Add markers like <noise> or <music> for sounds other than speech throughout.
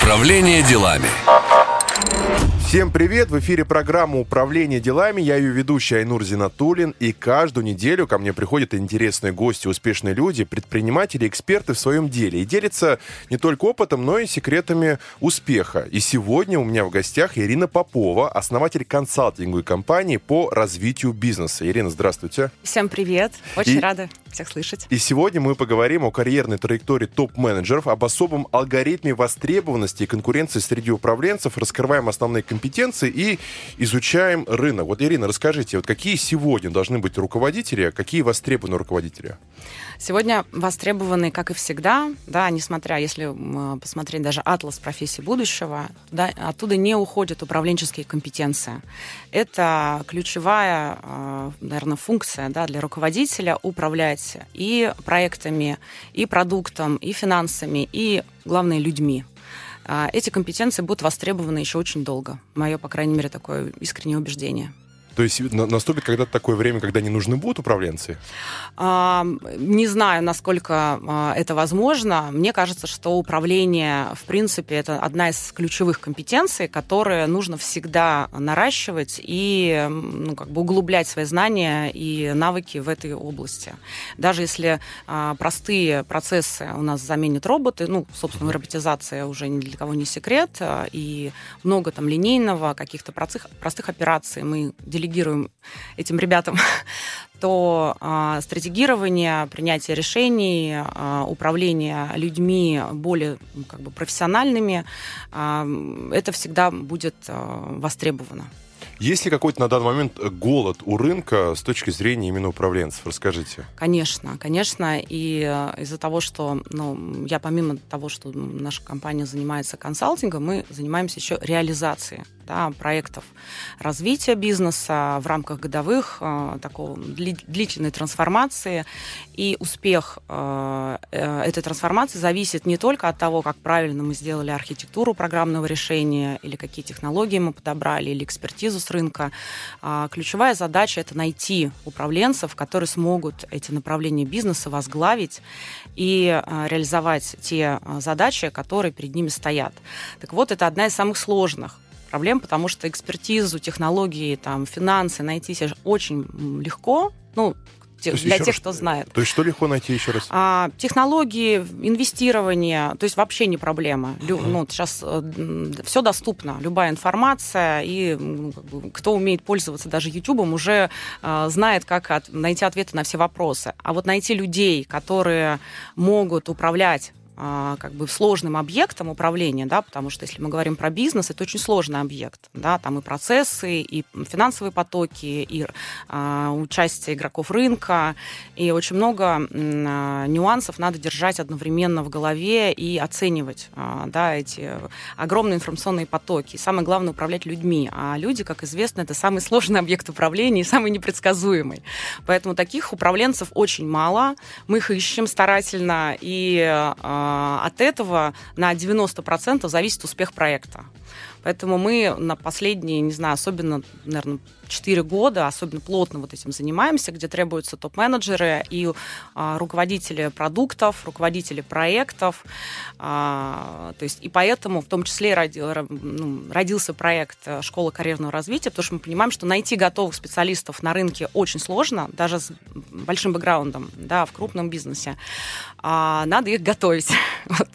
Управление делами. Всем привет! В эфире программа «Управление делами». Я ее ведущий Айнур Зинатулин. И каждую неделю ко мне приходят интересные гости, успешные люди, предприниматели, эксперты в своем деле. И делятся не только опытом, но и секретами успеха. И сегодня у меня в гостях Ирина Попова, основатель консалтинговой компании по развитию бизнеса. Ирина, здравствуйте. Всем привет! Очень И- рада всех слышать. И сегодня мы поговорим о карьерной траектории топ-менеджеров, об особом алгоритме востребованности и конкуренции среди управленцев, раскрываем основные компетенции и изучаем рынок. Вот, Ирина, расскажите, вот какие сегодня должны быть руководители, а какие востребованы руководители? Сегодня востребованы, как и всегда, да, несмотря, если посмотреть даже атлас профессий будущего, да, оттуда не уходят управленческие компетенции. Это ключевая, наверное, функция да, для руководителя управлять и проектами, и продуктом, и финансами, и, главное, людьми. А, Эти компетенции будут востребованы еще очень долго. Мое, по крайней мере, такое искреннее убеждение. То есть на- наступит когда-то такое время, когда не нужны будут управленцы? А, Не знаю, насколько а, это возможно. Мне кажется, что управление, в принципе, это одна из ключевых компетенций, которые нужно всегда наращивать и ну, как бы углублять свои знания и навыки в этой области. Даже если а, простые процессы у нас заменят роботы, ну, собственно, роботизация уже ни для кого не секрет, а, и много там линейного, каких-то простых, простых операций мы делегируем этим ребятам, <laughs> то а, стратегирование, принятие решений, а, управление людьми более ну, как бы профессиональными, а, это всегда будет а, востребовано. Есть ли какой-то на данный момент голод у рынка с точки зрения именно управленцев? Расскажите. Конечно, конечно. И э, из-за того, что ну, я помимо того, что наша компания занимается консалтингом, мы занимаемся еще реализацией да, проектов развития бизнеса в рамках годовых э, такого дли- длительной трансформации. И успех э, э, этой трансформации зависит не только от того, как правильно мы сделали архитектуру программного решения, или какие технологии мы подобрали, или экспертизу с рынка. А Ключевая задача это найти управленцев, которые смогут эти направления бизнеса возглавить и а, реализовать те а, задачи, которые перед ними стоят. Так вот, это одна из самых сложных проблем, потому что экспертизу, технологии, там, финансы найти себе очень легко, ну, те- для тех, раз, кто знает. То есть что легко найти еще раз? А, технологии, инвестирование, то есть вообще не проблема. Лю- ну, сейчас все доступно, любая информация, и ну, как бы, кто умеет пользоваться даже Ютубом, уже а, знает, как от- найти ответы на все вопросы. А вот найти людей, которые могут управлять как бы сложным объектом управления, да, потому что если мы говорим про бизнес, это очень сложный объект, да, там и процессы, и финансовые потоки, и а, участие игроков рынка, и очень много а, нюансов надо держать одновременно в голове и оценивать, а, да, эти огромные информационные потоки. И самое главное управлять людьми, а люди, как известно, это самый сложный объект управления и самый непредсказуемый. Поэтому таких управленцев очень мало, мы их ищем старательно, и а, от этого на 90% зависит успех проекта. Поэтому мы на последние, не знаю, особенно, наверное, 4 года особенно плотно вот этим занимаемся, где требуются топ-менеджеры и а, руководители продуктов, руководители проектов. А, то есть и поэтому в том числе роди- ро- ну, родился проект э, «Школа карьерного развития», потому что мы понимаем, что найти готовых специалистов на рынке очень сложно, даже с большим бэкграундом да, в крупном бизнесе. А, надо их готовить. <laughs> Вот.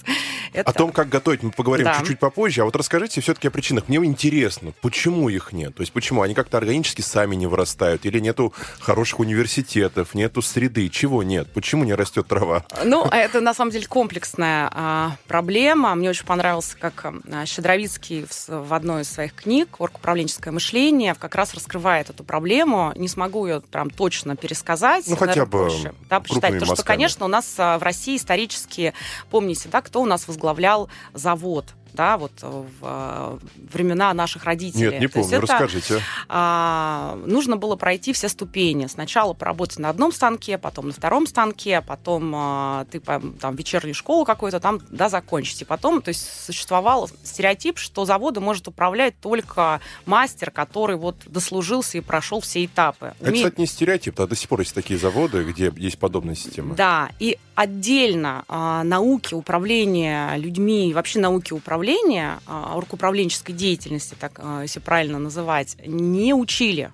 Это- О том, как готовить, мы поговорим Да. чуть-чуть попозже. А вот расскажите все-таки о причинах. Мне интересно, почему их нет? То есть почему? Они как-то органически сами не вырастают? Или нету хороших университетов, нету среды? Чего нет? Почему не растет трава? Ну, это на самом деле комплексная а, проблема. Мне очень понравился, как а, Щедровицкий в, в одной из своих книг «Оргуправленческое мышление» как раз раскрывает эту проблему. Не смогу ее прям точно пересказать. Ну, хотя наверное, бы проще, да, крупными Потому что, конечно, у нас а, в России исторически, помните, да, кто у нас возглавлял завод? Да, вот в э, времена наших родителей. Нет, не То помню. это, Расскажите. а, нужно было пройти все ступени. Сначала поработать на одном станке, потом на втором станке, потом а, ты там вечернюю школу какую-то там, да, закончить. И потом, то есть существовал стереотип, что заводы может управлять только мастер, который вот дослужился и прошел все этапы. Это, Умеет- кстати, не стереотип, а до сих пор есть такие заводы, где есть подобная система. Да, и отдельно а, науки управления людьми и вообще науки управления, а, руководительской деятельности, так а, если правильно называть, не учили.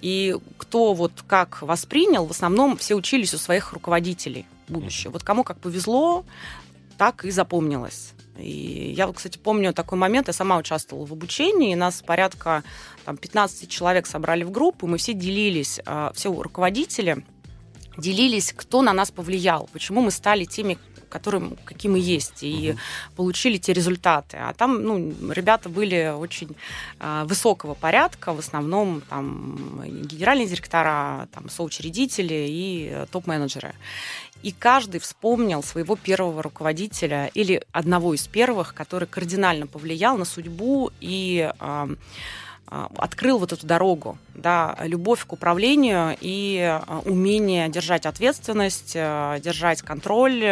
И кто вот как воспринял, в основном все учились у своих руководителей будущего. Вот кому как повезло, так и запомнилось. И я, кстати, помню такой момент, я сама участвовала в обучении, нас порядка там, 15 человек собрали в группу, мы все делились, все руководители делились, кто на нас повлиял, почему мы стали теми, которым, какие мы есть, и угу. получили те результаты. А там, ну, ребята были очень э, высокого порядка, в основном там генеральные директора, там соучредители и топ-менеджеры. И каждый вспомнил своего первого руководителя или одного из первых, который кардинально повлиял на судьбу и э, открыл вот эту дорогу, да, любовь к управлению и а, умение держать ответственность, а, держать контроль,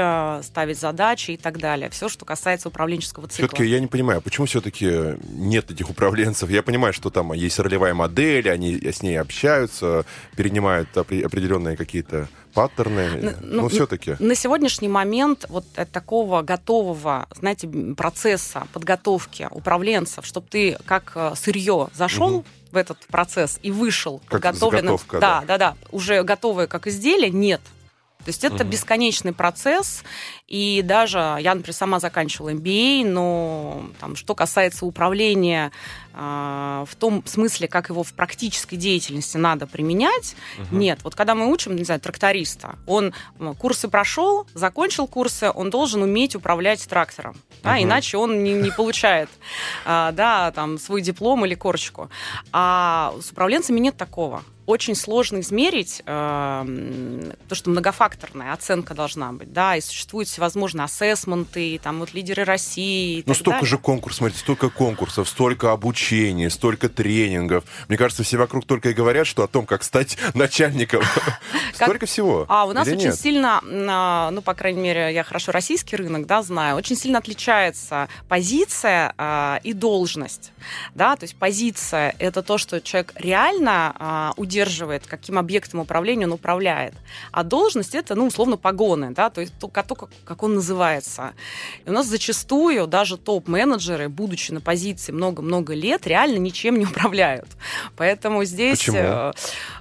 ставить задачи и так далее. Все, что касается управленческого цикла. Все-таки я не понимаю, почему все-таки нет этих управленцев? Я понимаю, что там есть ролевая модель, они с ней общаются, перенимают определенные какие-то паттерны, ну, но все-таки. На сегодняшний момент вот такого готового, знаете, процесса подготовки управленцев, чтобы ты как э, сырье зашел угу. В этот процесс и вышел как подготовленным, да, да, да, да, уже готовое как изделие, нет. То есть это угу. бесконечный процесс, и даже я, например, сама заканчивала MBA, но там, что касается управления э, в том смысле, как его в практической деятельности надо применять, угу. нет. Вот когда мы учим, не знаю, тракториста, он курсы прошел, закончил курсы, он должен уметь управлять трактором, да, угу. иначе он не, не получает э, да, там, свой диплом или корочку. А с управленцами нет такого очень сложно измерить э, то, что многофакторная оценка должна быть, да, и существуют всевозможные ассессменты, там вот лидеры России. Ну, столько далее. же конкурсов, смотрите, столько конкурсов, столько обучения, столько тренингов. Мне кажется, все вокруг только и говорят, что о том, как стать <laughs> начальником. <laughs> Столько всего. А у нас очень сильно, а, ну, по крайней мере, я хорошо российский рынок, да, знаю, очень сильно отличается позиция а, и должность, да, то есть позиция — это то, что человек реально а, удерживает, каким объектом управления он управляет, а должность — это, ну, условно, погоны, да, то есть то, как он называется. И у нас зачастую даже топ-менеджеры, будучи на позиции много-много лет, реально ничем не управляют. Поэтому здесь... Почему? Э,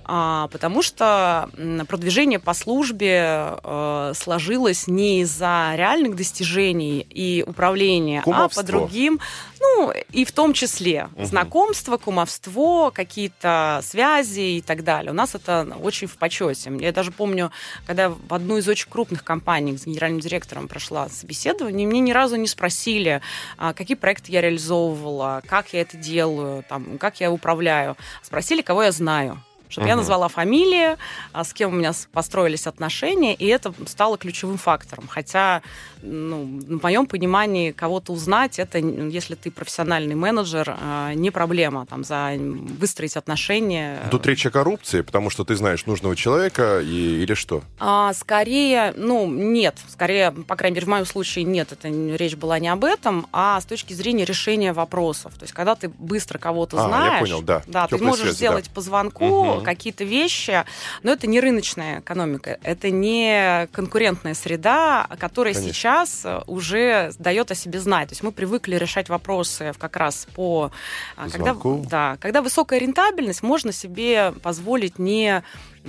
а, потому что продвижение по службе э, сложилось не из-за реальных достижений и управления, Кумовство. а по другим, ну, и в том числе угу. знакомство, кумовство, какие-то связи и так далее. У нас это очень в почете. Я даже помню, когда в одну из очень крупных компаний с генеральным директором прошла собеседование, мне ни разу не спросили, а, какие проекты я реализовывала, как я это делаю, там, как я управляю. Спросили, кого я знаю чтобы угу. я назвала фамилии, а, с кем у меня построились отношения, и это стало ключевым фактором. Хотя, ну, в моем понимании, кого-то узнать, это, если ты профессиональный менеджер, а, не проблема там за выстроить отношения. Тут речь о коррупции, потому что ты знаешь нужного человека и, или что? А, скорее, ну, нет. Скорее, по крайней мере, в моем случае нет. Это речь была не об этом, а с точки зрения решения вопросов. То есть, когда ты быстро кого-то а, знаешь, я понял, да. Да, ты можешь связи, сделать да. по звонку, угу какие-то вещи, но это не рыночная экономика, это не конкурентная среда, которая Конечно. сейчас уже дает о себе знать. То есть мы привыкли решать вопросы как раз по... А, когда, да, когда высокая рентабельность, можно себе позволить не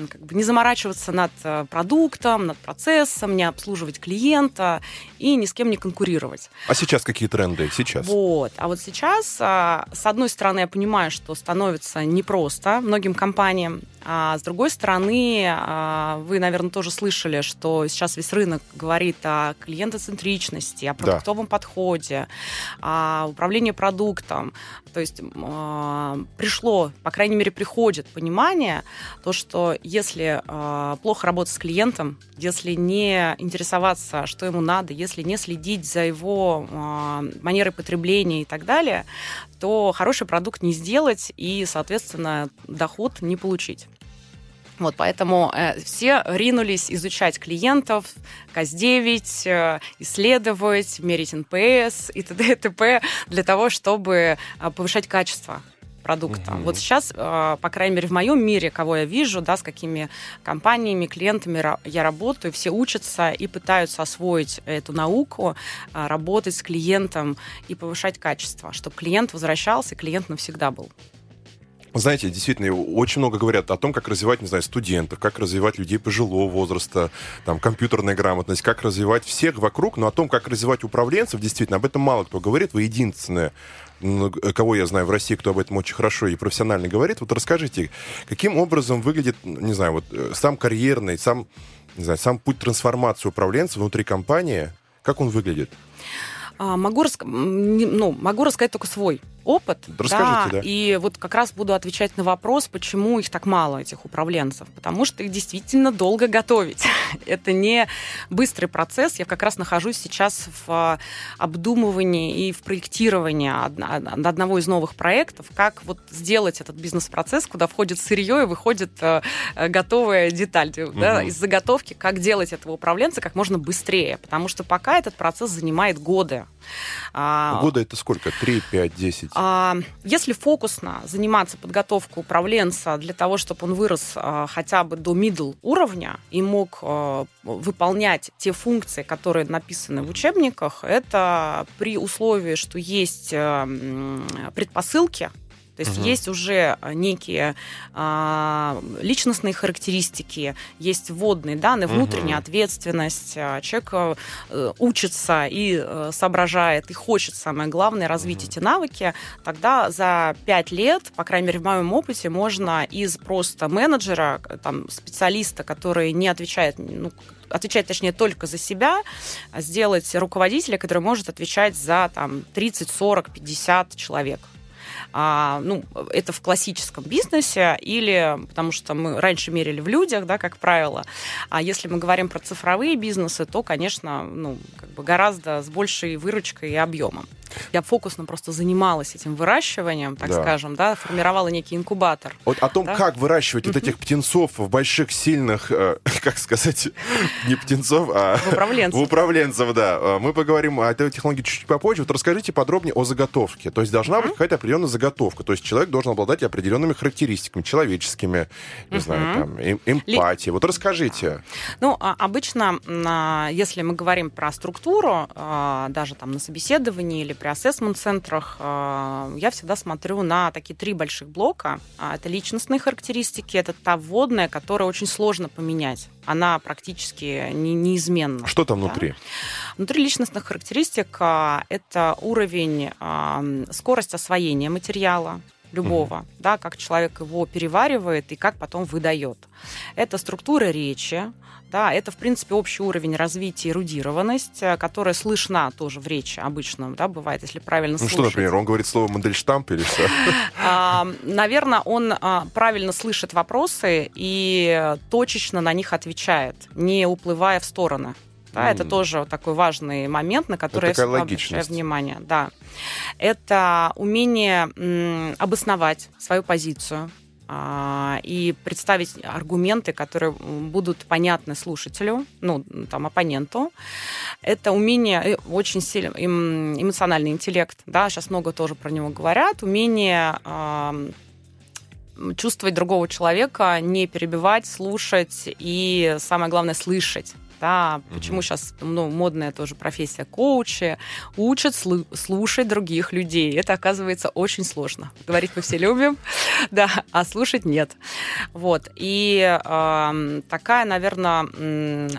как бы не заморачиваться над э, продуктом, над процессом, не обслуживать клиента и ни с кем не конкурировать. А сейчас какие тренды? Сейчас? Вот. А вот сейчас, а, с одной стороны, я понимаю, что становится непросто многим компаниям, а с другой стороны, а, вы, наверное, тоже слышали, что сейчас весь рынок говорит о клиентоцентричности, о продуктовом да. подходе, о управлении продуктом. То есть пришло, по крайней мере, приходит понимание, то, что если э, плохо работать с клиентом, если не интересоваться, что ему надо, если не следить за его манерой потребления и так далее, то хороший продукт не сделать и, соответственно, доход не получить. Вот, поэтому э, все ринулись изучать клиентов, КАЗ-9, э, исследовать, мерить NPS и т.д. и т.п. для того, чтобы э, повышать качество продукта. Угу. Вот сейчас, э, по крайней мере, в моем мире, кого я вижу, да, с какими компаниями, клиентами я работаю, все учатся и пытаются освоить эту науку, э, работать с клиентом и повышать качество, чтобы клиент возвращался, и клиент навсегда был. Знаете, действительно, очень много говорят о том, как развивать, не знаю, студентов, как развивать людей пожилого возраста, там, компьютерная грамотность, как развивать всех вокруг, но о том, как развивать управленцев, действительно, об этом мало кто говорит. Вы единственная кого я знаю в России, кто об этом очень хорошо и профессионально говорит. Вот расскажите, каким образом выглядит, не знаю, вот э, сам карьерный, сам, не знаю, сам путь трансформации управленца внутри компании, как он выглядит? А, могу, рас... ну, могу рассказать только свой опыт. Расскажите, да, да. И вот как раз буду отвечать на вопрос, почему их так мало, этих управленцев. Потому что их действительно долго готовить. <laughs> Это не быстрый процесс. Я как раз нахожусь сейчас в а, обдумывании и в проектировании одного из новых проектов, как вот сделать этот бизнес-процесс, куда входит сырье и выходит э, готовая деталь угу. да, из заготовки, как делать этого управленца как можно быстрее. Потому что пока этот процесс занимает годы. А, Года это сколько? 3, 5, 10? А, если фокусно заниматься подготовкой управленца для того, чтобы он вырос а, хотя бы до middle уровня и мог выполнять те функции, которые написаны в учебниках, это при условии, что есть предпосылки, то есть угу. есть уже а, некие а, личностные характеристики, есть вводные данные, внутренняя угу. ответственность. А, человек а, учится и а, соображает, и хочет, самое главное, развить угу. эти навыки. Тогда за пять лет, по крайней мере, в моем опыте, можно из просто менеджера, там, специалиста, который не отвечает, ну, отвечать, точнее, только за себя, сделать руководителя, который может отвечать за там, 30, 40, 50 человек а, ну, это в классическом бизнесе, или потому что мы раньше мерили в людях, да, как правило. А если мы говорим про цифровые бизнесы, то, конечно, ну, как бы гораздо с большей выручкой и объемом. Я фокусно просто занималась этим выращиванием, так да. скажем, да, формировала некий инкубатор. Вот о том, да? как выращивать вот этих птенцов в больших, сильных, э, <laughs> как сказать, не птенцов, а... Управленцев. <laughs> Управленцев, да. Э, мы поговорим о этой технологии чуть-чуть попозже. Вот расскажите подробнее о заготовке. То есть должна быть какая-то определенная заготовка. То есть человек должен обладать определенными характеристиками, человеческими, не знаю, там, эм, эмпатией. Вот расскажите. Ну, а, обычно, если мы говорим про структуру, а, даже там на собеседовании или при ассессмент-центрах а, я всегда смотрю на такие три больших блока. А, это личностные характеристики, это та вводная, которая очень сложно поменять. Она практически не, неизменна. Что там да? внутри? Внутри личностных характеристик а, это уровень, скорость освоения материала, любого, угу. да, как человек его переваривает и как потом выдает. Это структура речи, да, это, в принципе, общий уровень развития эрудированность, э, которая слышна тоже в речи обычно, да, бывает, если правильно ну, слушать. Ну что, например, он говорит слово модельштамп или что? <laughs> А, наверное, он а, правильно слышит вопросы и точечно на них отвечает, не уплывая в стороны. Да, mm. Это тоже такой важный момент, на который это я обращаю внимание. Да. Это умение м, обосновать свою позицию, а, и представить аргументы, которые будут понятны слушателю, ну, там, оппоненту. Это умение, э, очень сильный эмоциональный интеллект, да, сейчас много тоже про него говорят, умение чувствовать другого человека, не перебивать, слушать и, самое главное, слышать да, почему сейчас ну, модная тоже профессия коучи, учат слушать других людей. Это оказывается очень сложно. Говорить мы все <laughs> любим, да, а слушать нет. Вот. И э, такая, наверное,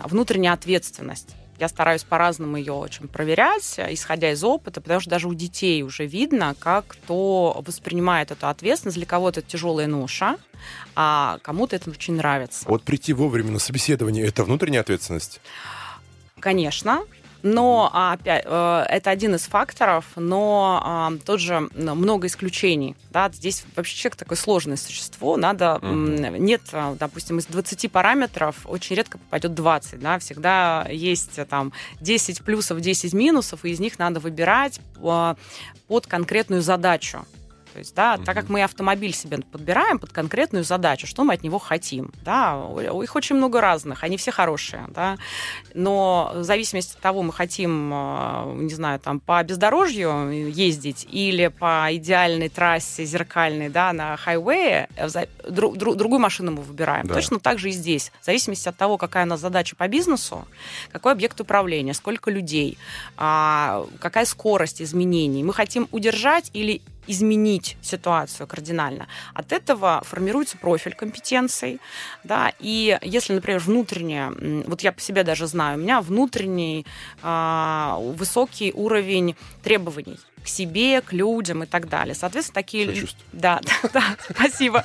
внутренняя ответственность я стараюсь по-разному ее очень проверять, исходя из опыта, потому что даже у детей уже видно, как кто воспринимает эту ответственность. Для кого-то это тяжелая ноша, а кому-то это очень нравится. Вот прийти вовремя на собеседование – это внутренняя ответственность? Конечно, но опять, э, это один из факторов, но а, тут же много исключений. Да? Здесь вообще человек такое сложное существо. Надо, угу. Нет, а, допустим, из 20 параметров очень редко попадет 20. Да? Всегда есть там 10 плюсов, 10 минусов, и из них надо выбирать а, под конкретную задачу. Есть, да, угу. так как мы автомобиль себе подбираем под конкретную задачу, что мы от него хотим, да, их очень много разных, они все хорошие, да, но в зависимости от того, мы хотим, э, не знаю, там, по бездорожью ездить или по идеальной трассе зеркальной, да, на хайвее, э, друг, друг, другую машину мы выбираем. Да. Точно так же и здесь. В зависимости от того, какая у нас задача по бизнесу, какой объект управления, сколько людей, а, какая скорость изменений. Мы хотим удержать или изменить ситуацию кардинально. От этого формируется профиль компетенций, да, и если, например, внутренне, вот я по себе даже знаю, у меня внутренний э, высокий уровень требований к себе, к людям и так далее. Соответственно, такие люди... Да, <laughs> да, да, спасибо.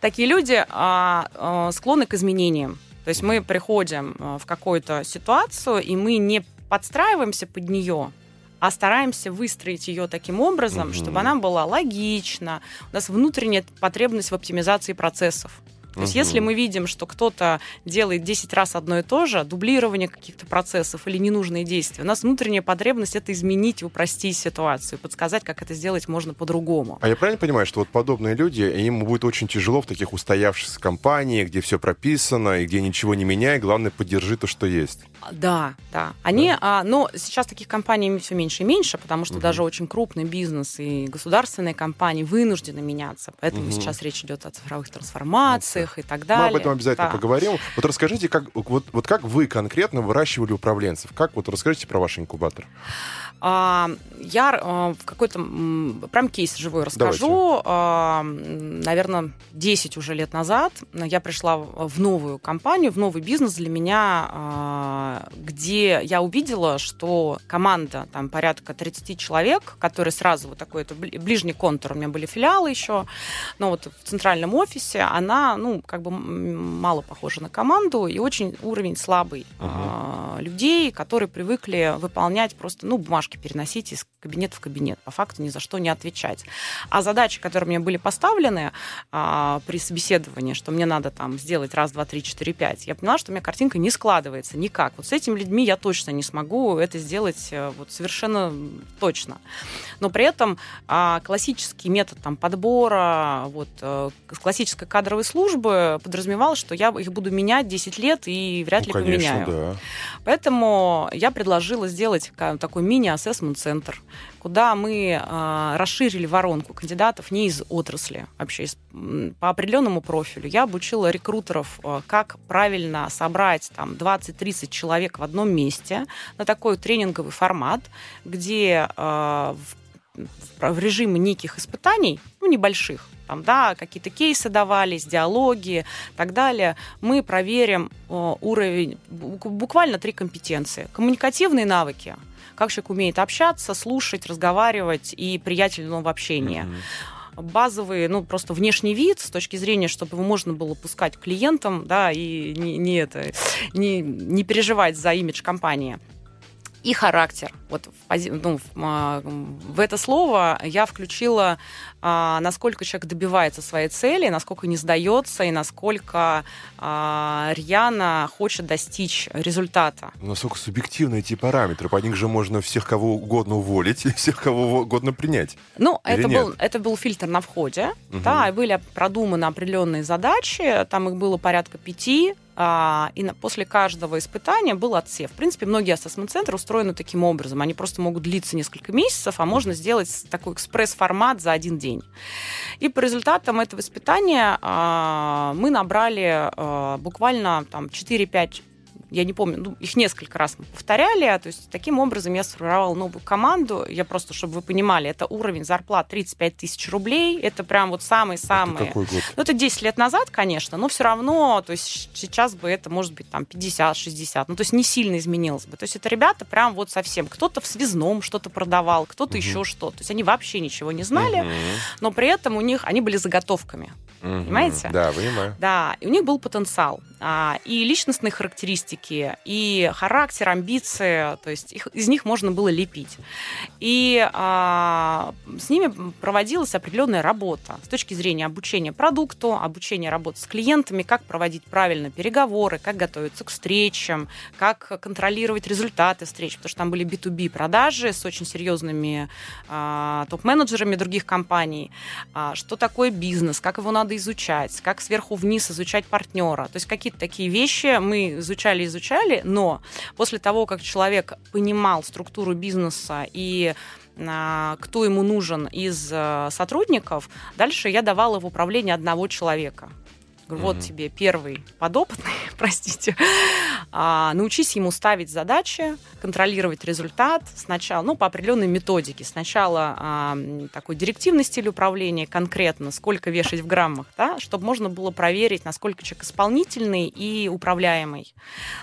Такие люди а, а, склонны к изменениям. То есть мы приходим в какую-то ситуацию, и мы не подстраиваемся под нее, а стараемся выстроить ее таким образом, угу. чтобы она была логична. У нас внутренняя потребность в оптимизации процессов. То есть, если мы видим, что кто-то делает 10 раз одно и то же, дублирование каких-то процессов или ненужные действия, у нас внутренняя потребность это изменить упростить ситуацию, подсказать, как это сделать можно по-другому. А я правильно понимаю, что вот подобные люди, им будет очень тяжело в таких устоявшихся компаниях, где все прописано и где ничего не меняй, главное, поддержи то, что есть. Да, да. Они, да. А, но сейчас таких компаний все меньше и меньше, потому что угу. даже очень крупный бизнес и государственные компании вынуждены меняться. Поэтому угу. сейчас речь идет о цифровых трансформациях, их и так далее. Мы об этом обязательно да. поговорим. Вот расскажите, как, вот, вот как вы конкретно выращивали управленцев? Как вот расскажите про ваш инкубатор? А, я а, в какой-то прям кейс живой расскажу. А, наверное, 10 уже лет назад я пришла в новую компанию, в новый бизнес для меня, где я увидела, что команда, там порядка 30 человек, которые сразу вот такой, это ближний контур, у меня были филиалы еще, но вот в центральном офисе, она, ну, как бы мало похожа на команду и очень уровень слабый uh-huh. людей, которые привыкли выполнять просто, ну, бумажки бумажки переносить из кабинета в кабинет, по факту ни за что не отвечать. А задачи, которые мне были поставлены а, при собеседовании, что мне надо там сделать раз, два, три, четыре, пять, я поняла, что у меня картинка не складывается никак. Вот с этими людьми я точно не смогу это сделать э, вот совершенно точно. Но при этом а, классический метод там, подбора, вот, а, классической кадровой службы подразумевал, что я их буду менять 10 лет и вряд ну, ли конечно, поменяю. Да. Поэтому я предложила сделать такой мини-ассессмент-центр, куда мы э, расширили воронку кандидатов не из отрасли, вообще из, по определенному профилю. Я обучила рекрутеров, э, как правильно собрать там 20-30 человек в одном месте на такой тренинговый формат, где э, в в режиме неких испытаний, ну, небольших, там, да, какие-то кейсы давались, диалоги и так далее, мы проверим уровень, буквально три компетенции. Коммуникативные навыки, как человек умеет общаться, слушать, разговаривать и приятельного в общении. Mm-hmm. Базовый, ну, просто внешний вид с точки зрения, чтобы его можно было пускать клиентам, да, и не, не, это, не, не переживать за имидж компании и характер. Вот в, ну, в, а, в это слово я включила, а, насколько человек добивается своей цели, насколько не сдается и насколько а, рьяно хочет достичь результата. Насколько субъективны эти параметры? По них же можно всех кого угодно уволить и всех кого угодно принять. Ну, это был, это был фильтр на входе, угу. да, и были продуманы определенные задачи, там их было порядка пяти, а, и после каждого испытания был отсев. В принципе, многие ассессмент-центры устроены таким образом. Они просто могут длиться несколько месяцев, а можно сделать такой экспресс-формат за один день. И по результатам этого испытания а, мы набрали а, буквально там 4-5 я не помню, ну, их несколько раз мы повторяли, то есть таким образом я сформировала новую команду, я просто, чтобы вы понимали, это уровень зарплат 35 тысяч рублей, это прям вот самый-самый... Это? Ну, это 10 лет назад, конечно, но все равно, то есть сейчас бы это, может быть, там 50-60, ну, то есть не сильно изменилось бы. То есть это ребята прям вот совсем, кто-то в связном что-то продавал, кто-то угу. еще что-то, то есть они вообще ничего не знали, угу. но при этом у них, они были заготовками. Угу. Понимаете? Да, понимаю. Да, и у них был потенциал. А, и личностные характеристики, и характер, амбиции, то есть их, из них можно было лепить. И а, с ними проводилась определенная работа с точки зрения обучения продукту, обучения работы с клиентами, как проводить правильно переговоры, как готовиться к встречам, как контролировать результаты встреч, потому что там были B2B продажи с очень серьезными а, топ-менеджерами других компаний, а, что такое бизнес, как его надо изучать, как сверху вниз изучать партнера. То есть какие-то такие вещи мы изучали-изучали, но после того, как человек понимал структуру бизнеса и а, кто ему нужен из а, сотрудников, дальше я давала в управление одного человека. Говорю, вот mm-hmm. тебе первый подопытный, <laughs> простите. А, научись ему ставить задачи, контролировать результат сначала, ну, по определенной методике. Сначала а, такой директивный стиль управления, конкретно, сколько вешать в граммах, да, чтобы можно было проверить, насколько человек исполнительный и управляемый.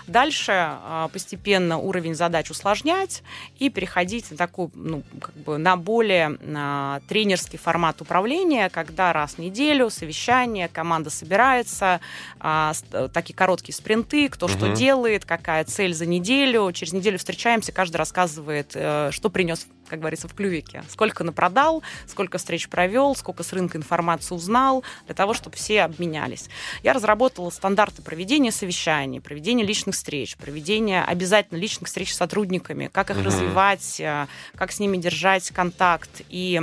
Дальше а, постепенно уровень задач усложнять и переходить на такой, ну, как бы на более а, тренерский формат управления, когда раз в неделю совещание, команда собирается, собирается, а, э, такие короткие спринты, кто угу. что делает, какая цель за неделю. Через неделю встречаемся, каждый рассказывает, э, что принес, как говорится, в клювике. Сколько напродал, сколько встреч провел, сколько с рынка информации узнал, для того, чтобы все обменялись. Я разработала стандарты проведения совещаний, проведения личных встреч, проведения обязательно личных встреч с сотрудниками, как их угу. развивать, э, как с ними держать контакт и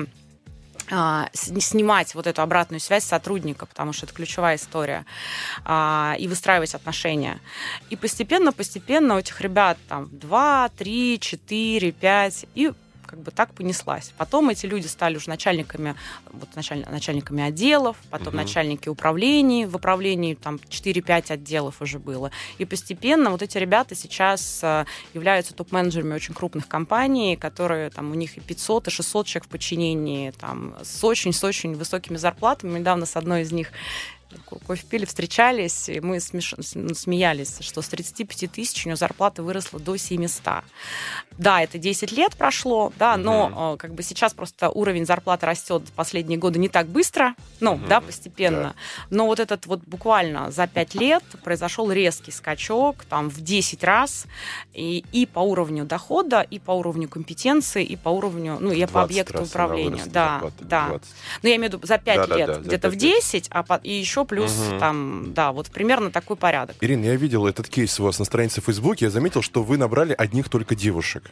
снимать вот эту обратную связь сотрудника, потому что это ключевая история, а, и выстраивать отношения. И постепенно-постепенно у этих ребят там 2, 3, 4, 5, и как бы так понеслась. Потом эти люди стали уже начальниками, вот началь, начальниками отделов, потом угу. начальники управлений, в управлении там 4-5 отделов уже было. И постепенно вот эти ребята сейчас э, являются топ-менеджерами очень крупных компаний, которые там у них и 500, и 600 человек в подчинении, там с очень, с очень высокими зарплатами. Недавно с одной из них кофе пили, встречались, и мы смеш... Ну, смеялись, что с 35 тысяч у него зарплата выросла до 700. Да, это 10 лет прошло, да, угу. но как бы сейчас просто уровень зарплаты растет последние годы не так быстро, ну, угу. да, постепенно. Да. Но вот этот вот буквально за 5 лет произошел резкий скачок, там, в 10 раз, и, и по уровню дохода, и по уровню компетенции, и по уровню, ну, я по объекту управления. Да, да. 20. Но я имею в виду за 5 да, лет, да, да, где-то в 10, а по... и еще еще плюс угу. там, да, вот примерно такой порядок. Ирина, я видел этот кейс у вас на странице в Фейсбуке, я заметил, что вы набрали одних только девушек.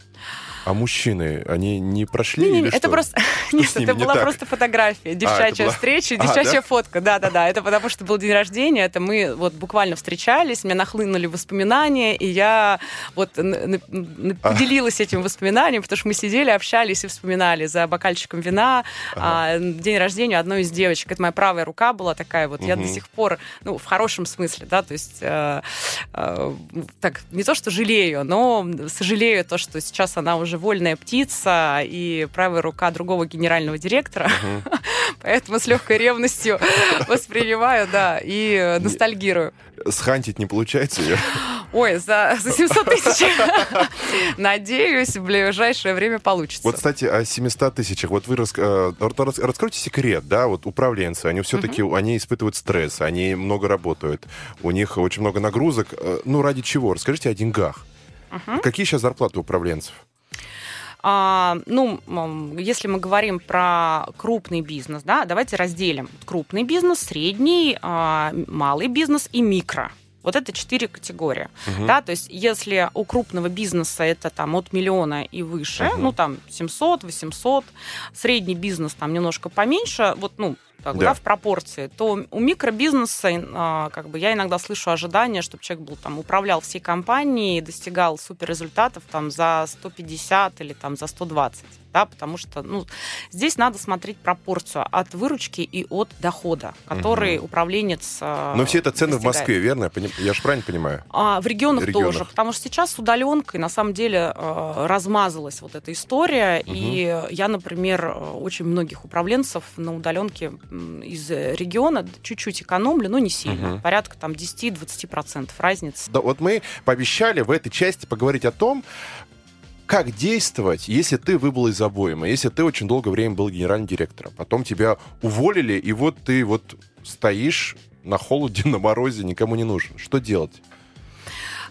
А мужчины, они не прошли не, не, или это что? просто что <laughs> Нет, это была так? просто фотография, девчачья а, была... встреча, девчачья а, да? фотка. Да-да-да, это потому что был день рождения, это мы вот буквально встречались, мне нахлынули воспоминания, и я вот поделилась этим воспоминанием, потому что мы сидели, общались и вспоминали за бокальчиком вина ага. а, день рождения одной из девочек. Это моя правая рука была такая вот. Угу. Я до сих пор, ну, в хорошем смысле, да, то есть э, э, так, не то, что жалею, но сожалею то, что сейчас она уже вольная птица и правая рука другого генерального директора. <laughs> Поэтому с легкой ревностью <laughs> воспринимаю, да, и ностальгирую. Схантить не получается ее? <laughs> Ой, за, за 700 тысяч. <laughs> Надеюсь, в ближайшее время получится. Вот, кстати, о 700 тысячах. Вот вы рас, э, раскройте секрет, да, вот управленцы, они все-таки, угу. они испытывают стресс, они много работают, у них очень много нагрузок. Э, ну, ради чего? Расскажите о деньгах. Угу. Какие сейчас зарплаты управленцев? А, ну, если мы говорим про крупный бизнес, да, давайте разделим крупный бизнес, средний, а, малый бизнес и микро. Вот это четыре категории. Угу. Да, то есть если у крупного бизнеса это там от миллиона и выше, угу. ну там 700, 800, средний бизнес там немножко поменьше, вот, ну, так, да. да, в пропорции, то у микробизнеса а, как бы я иногда слышу ожидания, чтобы человек был там управлял всей компанией достигал суперрезультатов там за 150 или там за 120 да, потому что ну, здесь надо смотреть пропорцию от выручки и от дохода, который угу. управленец э, Но все это цены достигает. в Москве, верно? Я же правильно понимаю? А, в регионах, регионах тоже, потому что сейчас с удаленкой на самом деле э, размазалась вот эта история, угу. и я, например, очень многих управленцев на удаленке из региона чуть-чуть экономлю, но не сильно, угу. порядка там 10-20% разницы. Да, вот мы пообещали в этой части поговорить о том, как действовать, если ты выбыл из обоймы, если ты очень долгое время был генеральным директором, потом тебя уволили, и вот ты вот стоишь на холоде, <laughs> на морозе, никому не нужен. Что делать?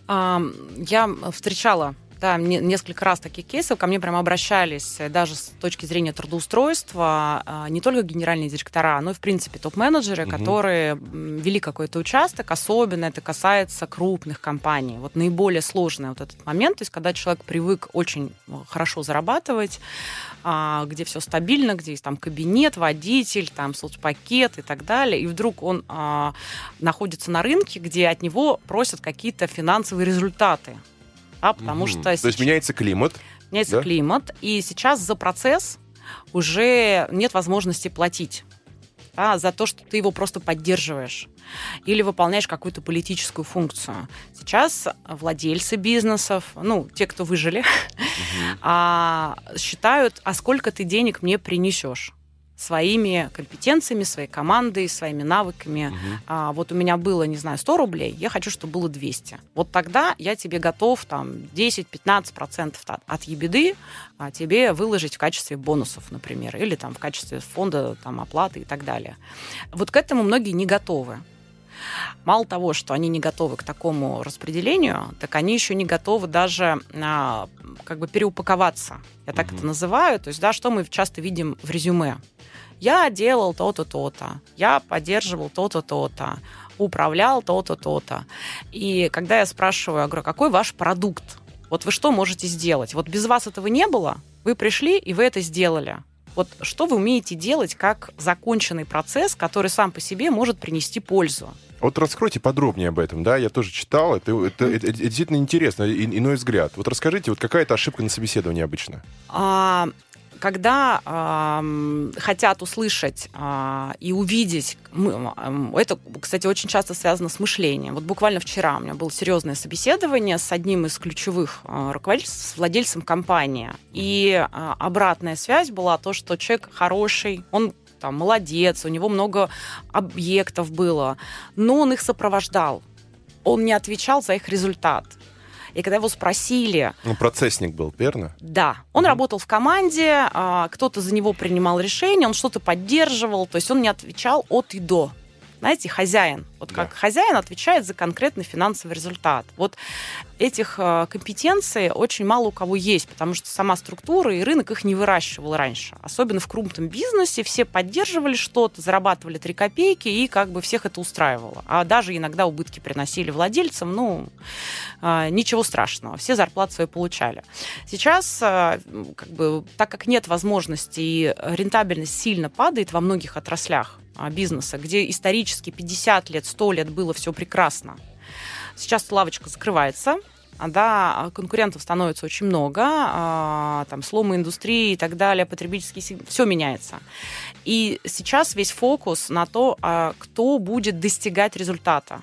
Я встречала да, несколько раз таких кейсов ко мне прям обращались э, даже с точки зрения трудоустройства а, не только генеральные директора, но и, в принципе, топ-менеджеры, угу. которые вели какой-то участок. Особенно это касается крупных компаний. Вот наиболее сложный вот этот момент, то есть когда человек привык очень э, хорошо зарабатывать, а, где все стабильно, где есть там кабинет, водитель, там соцпакет и так далее, и вдруг он а, находится на рынке, где от него просят какие-то финансовые результаты да, потому угу. что... То есть меняется климат. Меняется да? климат, и сейчас за процесс уже нет возможности платить да, за то, что ты его просто поддерживаешь или выполняешь какую-то политическую функцию. Сейчас владельцы бизнесов, ну, те, кто выжили, угу. <laughs> считают, а сколько ты денег мне принесешь своими компетенциями, своей командой, своими навыками. Угу. А, вот у меня было, не знаю, 100 рублей, я хочу, чтобы было 200. Вот тогда я тебе готов там 10-15% от, ебеды а, тебе выложить в качестве бонусов, например, или там в качестве фонда там, оплаты и так далее. Вот к этому многие не готовы. Мало того, что они не готовы к такому распределению, так они еще не готовы даже а, как бы переупаковаться. Я так mm это называю. То есть, да, что мы часто видим в резюме я делал то-то, то-то, я поддерживал то-то, то-то, управлял то-то, то-то. И когда я спрашиваю, я говорю, какой ваш продукт? Вот вы что можете сделать? Вот без вас этого не было, вы пришли, и вы это сделали. Вот что вы умеете делать как законченный процесс, который сам по себе может принести пользу? Вот раскройте подробнее об этом, да, я тоже читал, это, это, это, это действительно интересно, иной взгляд. Вот расскажите, вот какая-то ошибка на собеседовании обычно? А, когда э, хотят услышать э, и увидеть, мы, э, это, кстати, очень часто связано с мышлением. Вот буквально вчера у меня было серьезное собеседование с одним из ключевых э, руководителей, с владельцем компании. И э, обратная связь была то, что человек хороший, он там молодец, у него много объектов было, но он их сопровождал. Он не отвечал за их результат. И когда его спросили... Ну, процессник был, верно? Да. Он mm-hmm. работал в команде, а, кто-то за него принимал решения, он что-то поддерживал, то есть он не отвечал от и до знаете, хозяин. Вот как да. хозяин отвечает за конкретный финансовый результат. Вот этих э, компетенций очень мало у кого есть, потому что сама структура и рынок их не выращивал раньше. Особенно в крупном бизнесе все поддерживали что-то, зарабатывали 3 копейки, и как бы всех это устраивало. А даже иногда убытки приносили владельцам, ну, э, ничего страшного, все зарплаты свои получали. Сейчас, э, как бы, так как нет возможности и рентабельность сильно падает во многих отраслях, бизнеса, где исторически 50 лет, 100 лет было все прекрасно. Сейчас лавочка закрывается, а, да, конкурентов становится очень много, а, там сломы индустрии и так далее, потребительский все меняется. И сейчас весь фокус на то, кто будет достигать результата.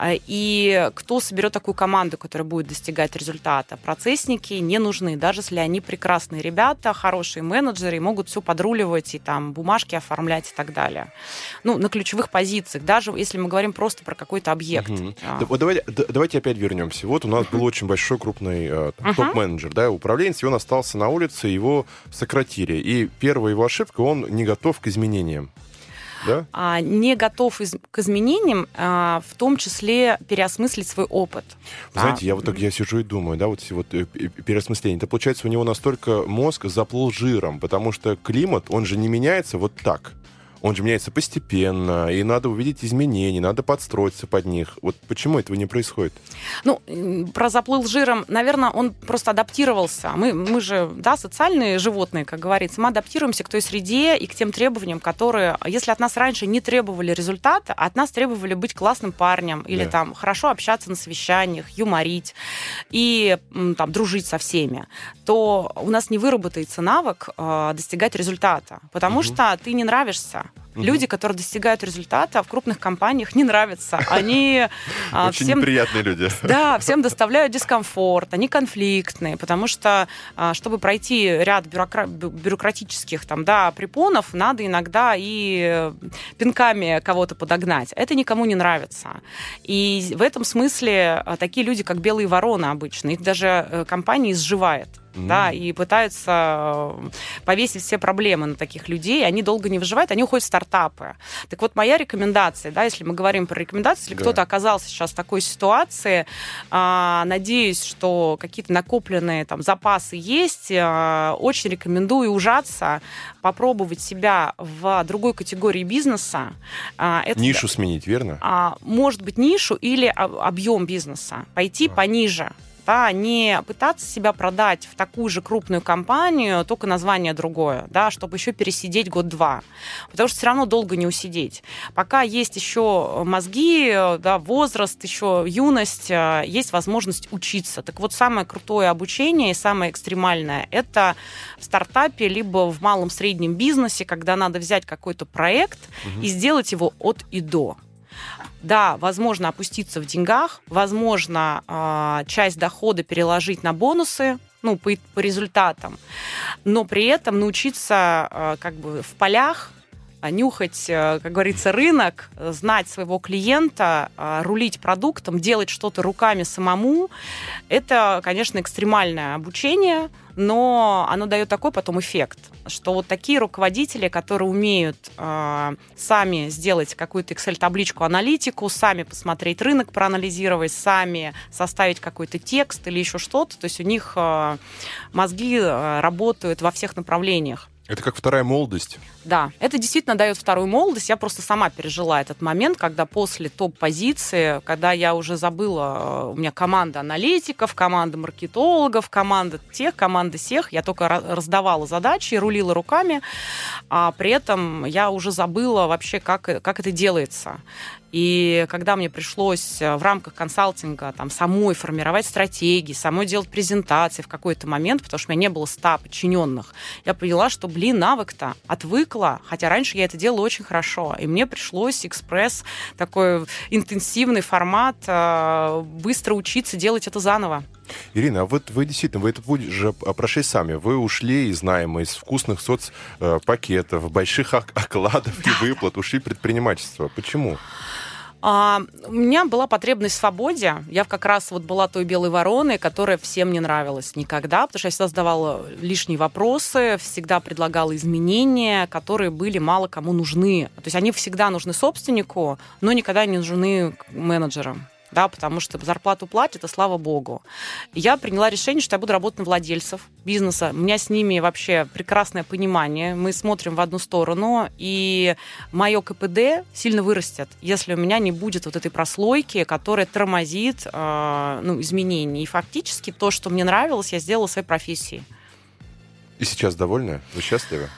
А, и кто соберет такую команду, которая будет достигать результата? Процессники не нужны, даже если они прекрасные ребята, хорошие менеджеры, и могут все подруливать и там бумажки оформлять и так далее. Ну, на ключевых позициях, даже если мы говорим просто про какой-то объект. Угу. А. Да, давайте, давайте опять вернемся. Вот у нас был очень большой крупный э, там, топ-менеджер, да, управленец, и он остался на улице, его сократили. И первая его ошибка, он не готов к изменениям да? а, не готов из, к изменениям, а, в том числе переосмыслить свой опыт. Вы знаете, я вот так я сижу и думаю, да, вот, вот э, переосмысление. Это получается у него настолько мозг заплыл жиром, потому что климат, он же не меняется вот так он же меняется постепенно, и надо увидеть изменения, надо подстроиться под них. Вот почему этого не происходит? Ну, про заплыл жиром, наверное, он просто адаптировался. Мы, мы же, да, социальные животные, как говорится, мы адаптируемся к той среде и к тем требованиям, которые, если от нас раньше не требовали результата, от нас требовали быть классным парнем или да. там хорошо общаться на совещаниях, юморить и там дружить со всеми, то у нас не выработается навык э, достигать результата, потому угу. что ты не нравишься, Угу. Люди, которые достигают результата, в крупных компаниях не нравятся. <laughs> Они а, Очень всем, неприятные люди. Да, всем доставляют дискомфорт, они конфликтные, потому что, а, чтобы пройти ряд бюрокра... бюрократических там, да, препонов, надо иногда и пинками кого-то подогнать. Это никому не нравится. И в этом смысле а, такие люди, как белые вороны обычно, их даже э, компания изживает да, и пытаются э, повесить все проблемы на таких людей, они долго не выживают, они уходят в стартапы. Так вот, моя рекомендация, да, если мы говорим про рекомендации, если да. кто-то оказался сейчас в такой ситуации, а, надеюсь, что какие-то накопленные там запасы есть, а, очень рекомендую ужаться, попробовать себя в другой категории бизнеса. А, это, нишу сменить, верно? А, может быть, нишу или объем бизнеса, пойти а. пониже да, не пытаться себя продать в такую же крупную компанию, только название другое, да, чтобы еще пересидеть год-два. Потому что все равно долго не усидеть. Пока есть еще мозги, да, возраст, еще юность, э, есть возможность учиться. Так вот, самое крутое обучение и самое экстремальное – это в стартапе, либо в малом-среднем бизнесе, когда надо взять какой-то проект угу. и сделать его от и до да, возможно опуститься в деньгах, возможно а, часть дохода переложить на бонусы, ну, по, по результатам, но при этом научиться а, как бы в полях нюхать, э, как говорится, рынок, знать своего клиента, а, рулить продуктом, делать что-то руками самому, это, конечно, экстремальное обучение, но оно дает такой потом эффект, что вот такие руководители, которые умеют э, сами сделать какую-то Excel-табличку, аналитику, сами посмотреть рынок, проанализировать, сами составить какой-то текст или еще что-то, то есть у них э, мозги э, работают во всех направлениях. Это как вторая молодость. Да, это действительно дает вторую молодость. Я просто сама пережила этот момент, когда после топ-позиции, когда я уже забыла, э, у меня команда аналитиков, команда маркетологов, команда тех, команда всех, я только раздавала задачи, рулила руками, а при этом я уже забыла вообще, как, как это делается. И когда мне пришлось э, в рамках консалтинга там, самой формировать стратегии, самой делать презентации в какой-то момент, потому что у меня не было ста подчиненных, я поняла, что, блин, навык-то отвыкла, хотя раньше я это делала очень хорошо. И мне пришлось экспресс, такой интенсивный формат, э, быстро учиться делать это заново. Ирина, а вот вы действительно, вы это же прошли сами. Вы ушли из найма, из вкусных соцпакетов, больших окладов и выплат, ушли предпринимательство. Почему? А, у меня была потребность в свободе. Я как раз вот была той белой вороной, которая всем не нравилась никогда, потому что я всегда задавала лишние вопросы, всегда предлагала изменения, которые были мало кому нужны. То есть они всегда нужны собственнику, но никогда не нужны менеджерам да, потому что зарплату платят, и слава богу. Я приняла решение, что я буду работать на владельцев бизнеса. У меня с ними вообще прекрасное понимание. Мы смотрим в одну сторону, и мое КПД сильно вырастет, если у меня не будет вот этой прослойки, которая тормозит э, ну, изменения. И фактически то, что мне нравилось, я сделала своей профессии. И сейчас довольны? Вы счастливы?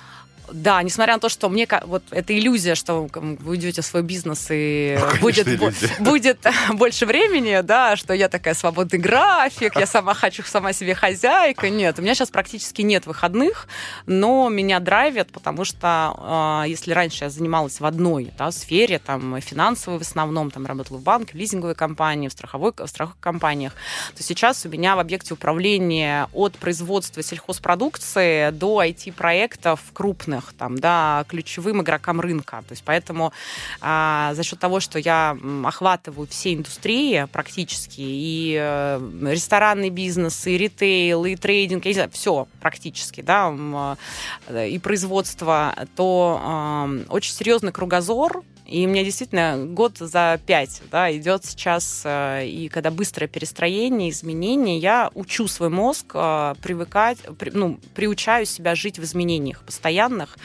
Да, несмотря на то, что мне вот эта иллюзия, что вы идете в свой бизнес и <laughs> ну, будет, <laughs> будет <laughs> больше времени, да, что я такая свободный график, я сама хочу сама себе хозяйка. Нет, у меня сейчас практически нет выходных, но меня драйвит, потому что э, если раньше я занималась в одной да, сфере, там финансовой в основном, там работала в банке, в лизинговой компании, в страховой, в страховых компаниях, то сейчас у меня в объекте управления от производства сельхозпродукции до IT-проектов крупных крупных, там, да, ключевым игрокам рынка. То есть поэтому а, за счет того, что я охватываю все индустрии практически, и э, ресторанный бизнес, и ритейл, и трейдинг, я не знаю, все практически, да, э, и производство, то э, очень серьезный кругозор, и у меня действительно год за пять да, идет сейчас, э, и когда быстрое перестроение, изменения, я учу свой мозг э, привыкать, при, ну, приучаю себя жить в изменениях постоянных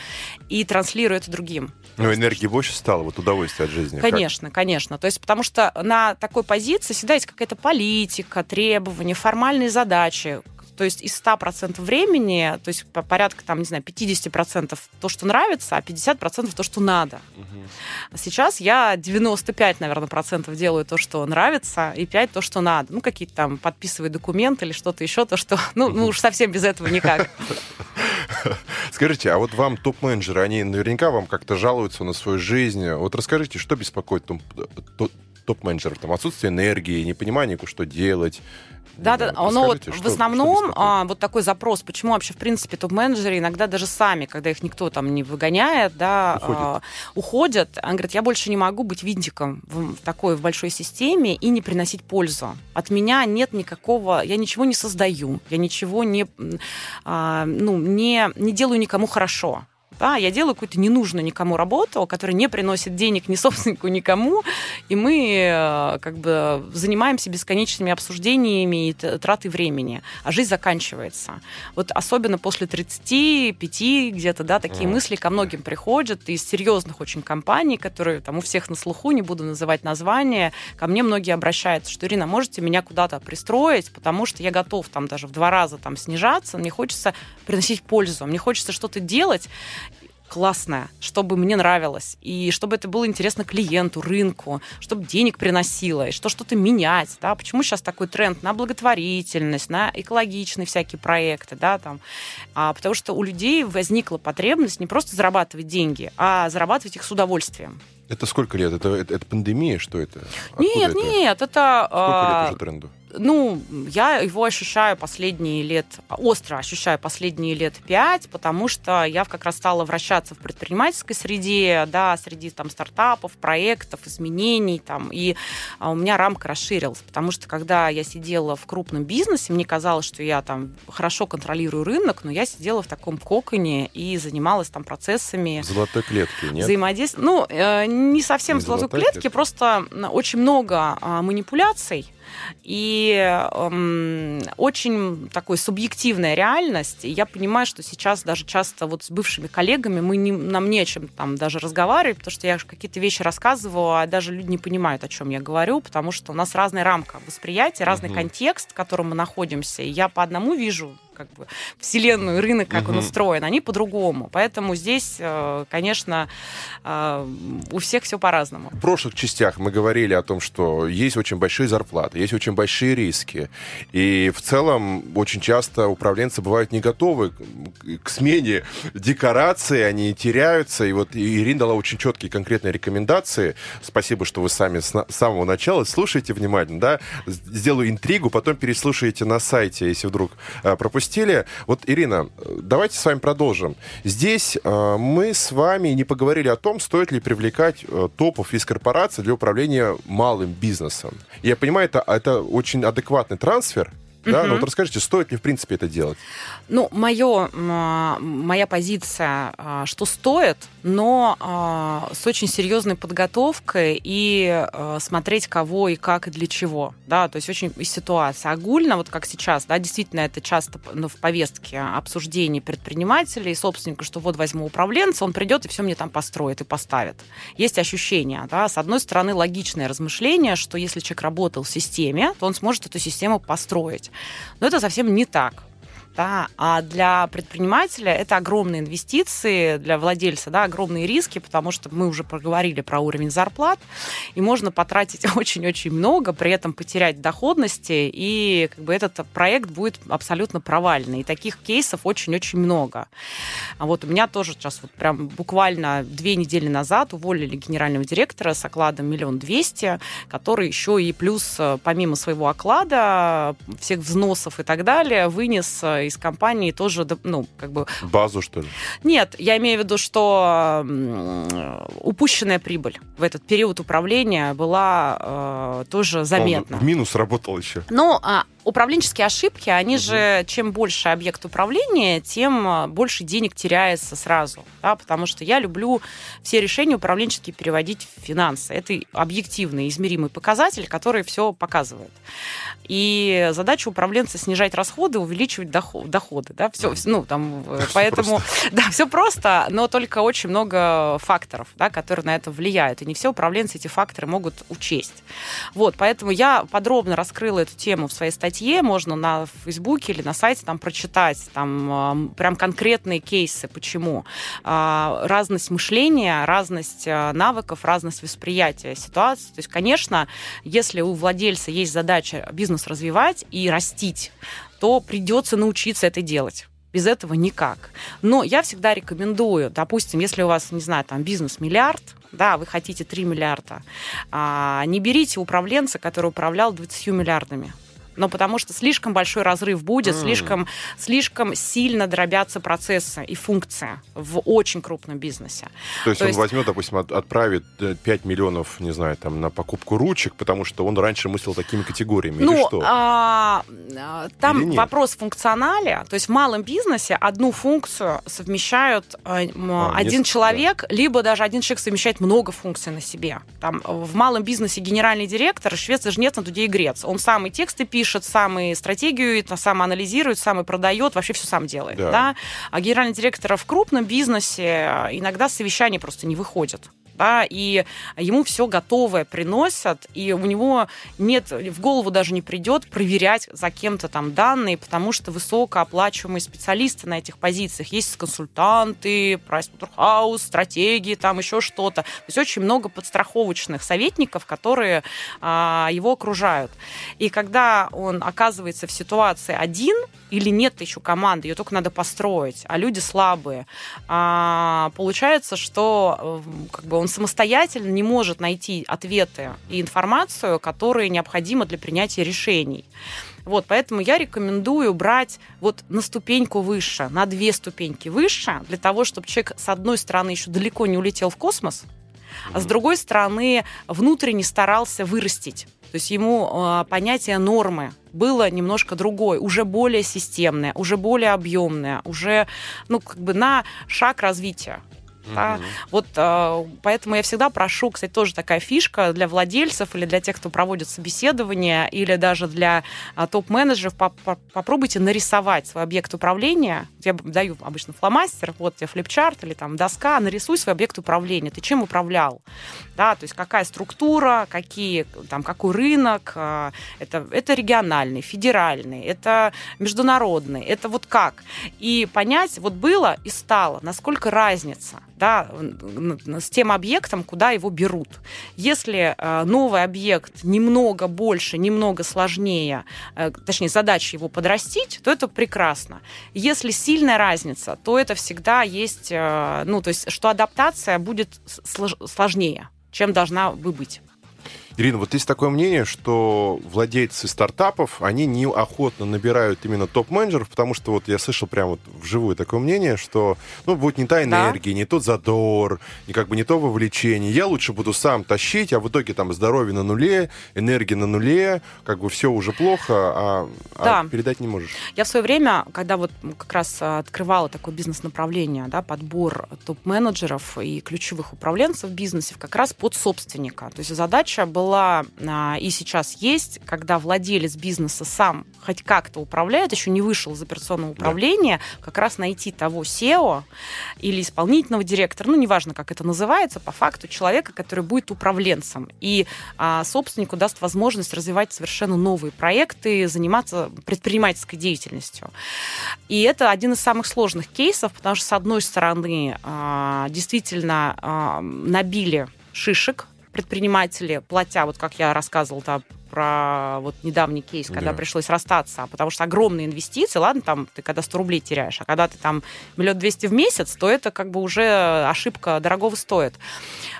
и транслирую это другим. Ну, энергии больше стало, вот удовольствие от жизни. Конечно, как? конечно. То есть, потому что на такой позиции всегда есть какая-то политика, требования, формальные задачи, то есть из 100% времени, то есть по порядка, там, не знаю, 50% то, что нравится, а 50% то, что надо. Угу. Сейчас я 95, наверное, процентов делаю то, что нравится, и 5 то, что надо. Ну, какие-то там подписываю документы или что-то еще, то, что, ну, ну уж совсем без этого никак. Скажите, а вот вам топ-менеджеры, они наверняка вам как-то жалуются на свою жизнь. Вот расскажите, что беспокоит топ-менеджеров? Там отсутствие энергии, непонимание, что делать, да, да. Но вот в основном а, вот такой запрос, почему вообще, в принципе, топ-менеджеры иногда даже сами, когда их никто там не выгоняет, да, уходят. А, уходят. Они говорят, я больше не могу быть винтиком в, в такой в большой системе и не приносить пользу. От меня нет никакого, я ничего не создаю, я ничего не, а, ну, не, не делаю никому хорошо. Да, я делаю какую-то ненужную никому работу, которая не приносит денег ни <laughs> собственнику, никому, и мы э, как бы занимаемся бесконечными обсуждениями и тратой времени, а жизнь заканчивается. Вот особенно после 35 где-то, да, такие mm. мысли ко многим приходят из серьезных очень компаний, которые там у всех на слуху, не буду называть названия, ко мне многие обращаются, что, Ирина, можете меня куда-то пристроить, потому что я готов там даже в два раза там снижаться, мне хочется приносить пользу, мне хочется что-то делать, классное, чтобы мне нравилось, и чтобы это было интересно клиенту, рынку, чтобы денег приносило, и что что-то менять, да, почему сейчас такой тренд на благотворительность, на экологичные всякие проекты, да, там, а, потому что у людей возникла потребность не просто зарабатывать деньги, а зарабатывать их с удовольствием. Это сколько лет? Это, это, это пандемия? Что это? Откуда нет, это? нет, это... Сколько а... лет уже тренду? Ну, я его ощущаю последние лет, остро ощущаю последние лет пять, потому что я как раз стала вращаться в предпринимательской среде, да, среди там стартапов, проектов, изменений там, и а, у меня рамка расширилась, потому что когда я сидела в крупном бизнесе, мне казалось, что я там хорошо контролирую рынок, но я сидела в таком коконе и занималась там процессами. Золотой клетки, нет? Взаимодействия. Ну, э, не совсем не золотой, золотой клетки, клетки, просто очень много а, манипуляций, и эм, очень такой субъективная реальность. И я понимаю, что сейчас даже часто вот с бывшими коллегами мы не, нам не о чем там даже разговаривать, потому что я какие-то вещи рассказываю, а даже люди не понимают, о чем я говорю, потому что у нас разная рамка восприятия, разный угу. контекст, в котором мы находимся. И я по одному вижу как бы вселенную, рынок, как угу. он устроен, они по-другому. Поэтому здесь, э, конечно, э, у всех все по-разному. В прошлых частях мы говорили о том, что есть очень большие зарплаты, есть очень большие риски. И в целом очень часто управленцы бывают не готовы к смене декорации, они теряются. И вот Ирина дала очень четкие конкретные рекомендации. Спасибо, что вы сами с самого начала слушайте внимательно, да. Сделаю интригу, потом переслушаете на сайте, если вдруг э, пропустили. Вот, Ирина, давайте с вами продолжим. Здесь э, мы с вами не поговорили о том, стоит ли привлекать э, топов из корпорации для управления малым бизнесом. Я понимаю, это, это очень адекватный трансфер, да? Ну вот расскажите, стоит ли в принципе это делать? Ну, моё, моя позиция, а, что стоит, но а, с очень серьезной подготовкой и а, смотреть кого и как и для чего. Да? То есть очень из ситуации. Огульно, вот как сейчас, да, действительно это часто ну, в повестке обсуждений предпринимателей и собственника, что вот возьму управленца, он придет и все мне там построит и поставит. Есть ощущение, да, с одной стороны, логичное размышление, что если человек работал в системе, то он сможет эту систему построить. Но это совсем не так. Да? А для предпринимателя это огромные инвестиции, для владельца да, огромные риски, потому что мы уже проговорили про уровень зарплат, и можно потратить <laughs> очень-очень много, при этом потерять доходности, и как бы этот проект будет абсолютно провальный. И таких кейсов очень-очень много. А вот у меня тоже сейчас вот прям буквально две недели назад уволили генерального директора с окладом миллион двести, который еще и плюс э, помимо своего оклада, всех взносов и так далее, вынес э, из компании тоже, ну, как бы... Базу, что ли? Нет, я имею в виду, что упущенная прибыль в этот период управления была э, тоже заметна. Он в минус работал еще. Ну, а управленческие ошибки, они угу. же, чем больше объект управления, тем а, больше денег теряется сразу. Да, потому что я люблю все решения управленческие переводить в финансы. Это объективный, измеримый показатель, который все показывает. И задача управленца снижать расходы, увеличивать доходы. Да, все, ну, там, <laughs> э, поэтому, <laughs> да, все просто, но только очень много факторов, да, которые на это влияют. И не все управленцы эти факторы могут учесть. Вот, поэтому я подробно раскрыла эту тему в своей статье статье можно на Фейсбуке или на сайте там прочитать там прям конкретные кейсы, почему. А, разность мышления, разность а, навыков, разность восприятия ситуации. То есть, конечно, если у владельца есть задача бизнес развивать и растить, то придется научиться это делать Без этого никак. Но я всегда рекомендую, допустим, если у вас, не знаю, там бизнес миллиард, да, вы хотите 3 миллиарда, а, не берите управленца, который управлял 20 миллиардами но потому что слишком большой разрыв будет, mm. слишком, слишком сильно дробятся процессы и функции в очень крупном бизнесе. То есть То он есть... возьмет, допустим, отправит 5 э, миллионов, не знаю, там, на покупку ручек, потому что он раньше мыслил такими категориями, ну, или что? А, там вопрос функционали. То есть в малом бизнесе одну функцию совмещают э, а, один человек, да. либо даже один человек совмещает много функций на себе. Там в малом бизнесе генеральный директор, швец и жнец на туде и грец. Он самый тексты пишет, пишет, сам и стратегию, это сам анализирует, сам и продает, вообще все сам делает. Да. Да? А генеральный директор в крупном бизнесе иногда совещания просто не выходят да, и ему все готовое приносят, и у него нет, в голову даже не придет проверять за кем-то там данные, потому что высокооплачиваемые специалисты на этих позициях. Есть консультанты, Price House, стратегии, там еще что-то. То есть очень много подстраховочных советников, которые а, его окружают. И когда он оказывается в ситуации один, или нет еще команды, ее только надо построить, а люди слабые, а, получается, что э, как бы он самостоятельно не может найти ответы и информацию, которые необходимы для принятия решений. Вот, поэтому я рекомендую брать вот на ступеньку выше, на две ступеньки выше, для того, чтобы человек, с одной стороны, еще далеко не улетел в космос, а с другой стороны, внутренне старался вырастить. То есть ему э, понятие нормы было немножко другое, уже более системное, уже более объемное, уже ну, как бы на шаг развития. Да? Вот э, поэтому я всегда прошу, кстати, тоже такая фишка для владельцев или для тех, кто проводит собеседование, или даже для э, топ-менеджеров, по -по попробуйте нарисовать свой объект управления. Я даю обычно фломастер, вот тебе флипчарт или там доска, нарисуй свой объект управления. Ты чем управлял? Да, то есть какая структура, какие, там, какой рынок, э, это, это региональный, федеральный, это международный, это вот как. И понять, вот было и стало, насколько разница да, с тем объектом, куда его берут. Если э, новый объект немного больше, немного сложнее, э, точнее, задача его подрастить, то это прекрасно. Если сильная разница, то это всегда есть, э, ну, то есть, что адаптация будет сложнее, чем должна бы быть. Ирина, вот есть такое мнение, что владельцы стартапов, они неохотно набирают именно топ-менеджеров, потому что вот я слышал прямо вот вживую такое мнение, что ну, будет не та энергия, да. не тот задор, не как бы не то вовлечение. Я лучше буду сам тащить, а в итоге там здоровье на нуле, энергия на нуле, как бы все уже плохо, а, а да. а передать не можешь. Я в свое время, когда вот как раз открывала такое бизнес-направление, да, подбор топ-менеджеров и ключевых управленцев в бизнесе, как раз под собственника. То есть задача была была а, и сейчас есть, когда владелец бизнеса сам хоть как-то управляет, еще не вышел из операционного управления, да. как раз найти того SEO или исполнительного директора, ну, неважно, как это называется, по факту человека, который будет управленцем. И а, собственнику даст возможность развивать совершенно новые проекты, заниматься предпринимательской деятельностью. И это один из самых сложных кейсов, потому что, с одной стороны, а, действительно а, набили шишек предприниматели, платя, вот как я рассказывала там, про вот недавний кейс, когда да. пришлось расстаться, потому что огромные инвестиции, ладно, там ты когда 100 рублей теряешь, а когда ты там миллион двести в месяц, то это как бы уже ошибка дорогого стоит.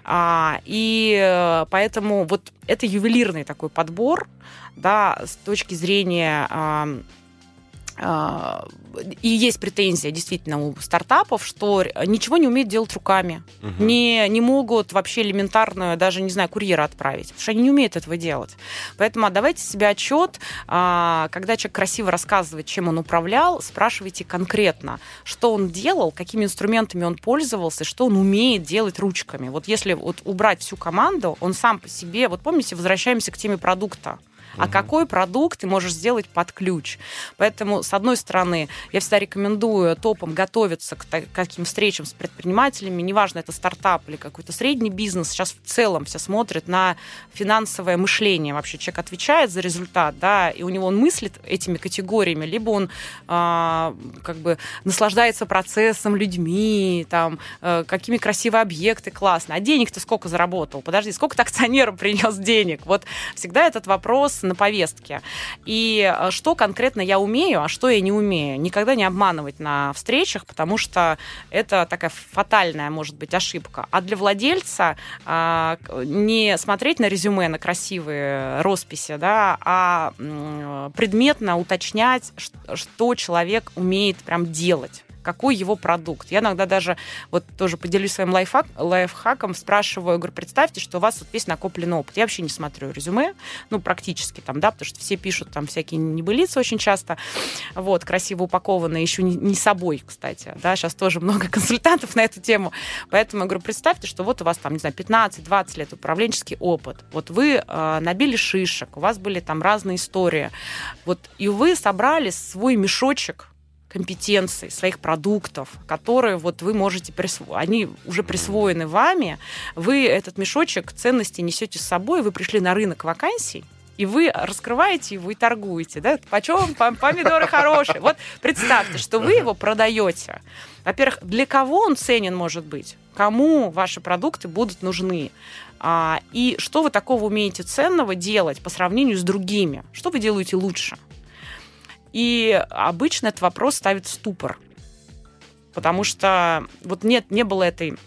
А, и поэтому вот это ювелирный такой подбор, да, с точки зрения и есть претензия действительно у стартапов, что ничего не умеют делать руками, угу. не, не могут вообще элементарную, даже, не знаю, курьера отправить, потому что они не умеют этого делать. Поэтому отдавайте себе отчет, а, когда человек красиво рассказывает, чем он управлял, спрашивайте конкретно, что он делал, какими инструментами он пользовался, что он умеет делать ручками. Вот если вот убрать всю команду, он сам по себе, вот помните, возвращаемся к теме продукта а какой продукт ты можешь сделать под ключ. Поэтому, с одной стороны, я всегда рекомендую топам готовиться к таким встречам с предпринимателями, неважно, это стартап или какой-то средний бизнес, сейчас в целом все смотрят на финансовое мышление. Вообще человек отвечает за результат, да, и у него он мыслит этими категориями, либо он а, как бы наслаждается процессом, людьми, там, а, какими красивые объекты, классно. А денег ты сколько заработал? Подожди, сколько ты <laughs> акционерам принес денег? Вот всегда этот вопрос на повестке. И э, что конкретно я умею, а что я не умею. Никогда не обманывать на встречах, потому что это такая фатальная, может быть, ошибка. А для владельца а, не смотреть на резюме, на красивые росписи, да, а предметно уточнять, что человек умеет прям делать какой его продукт. Я иногда даже, вот тоже поделюсь своим лайфхак, лайфхаком, спрашиваю, говорю, представьте, что у вас вот весь накопленный опыт. Я вообще не смотрю резюме, ну, практически там, да, потому что все пишут там всякие небылицы очень часто, вот, красиво упакованные, еще не, не собой, кстати, да, сейчас тоже много <laughs> консультантов на эту тему, поэтому я говорю, представьте, что вот у вас там, не знаю, 15-20 лет управленческий опыт, вот вы э, набили шишек, у вас были там разные истории, вот, и вы собрали свой мешочек компетенций, своих продуктов, которые вот вы можете присвоить. Они уже присвоены вами. Вы этот мешочек ценностей несете с собой, вы пришли на рынок вакансий, и вы раскрываете его и торгуете, да? Почем помидоры хорошие? Вот представьте, что вы его продаете. Во-первых, для кого он ценен может быть? Кому ваши продукты будут нужны? А, и что вы такого умеете ценного делать по сравнению с другими? Что вы делаете лучше? И обычно этот вопрос ставит в ступор. Потому что вот нет, не было этой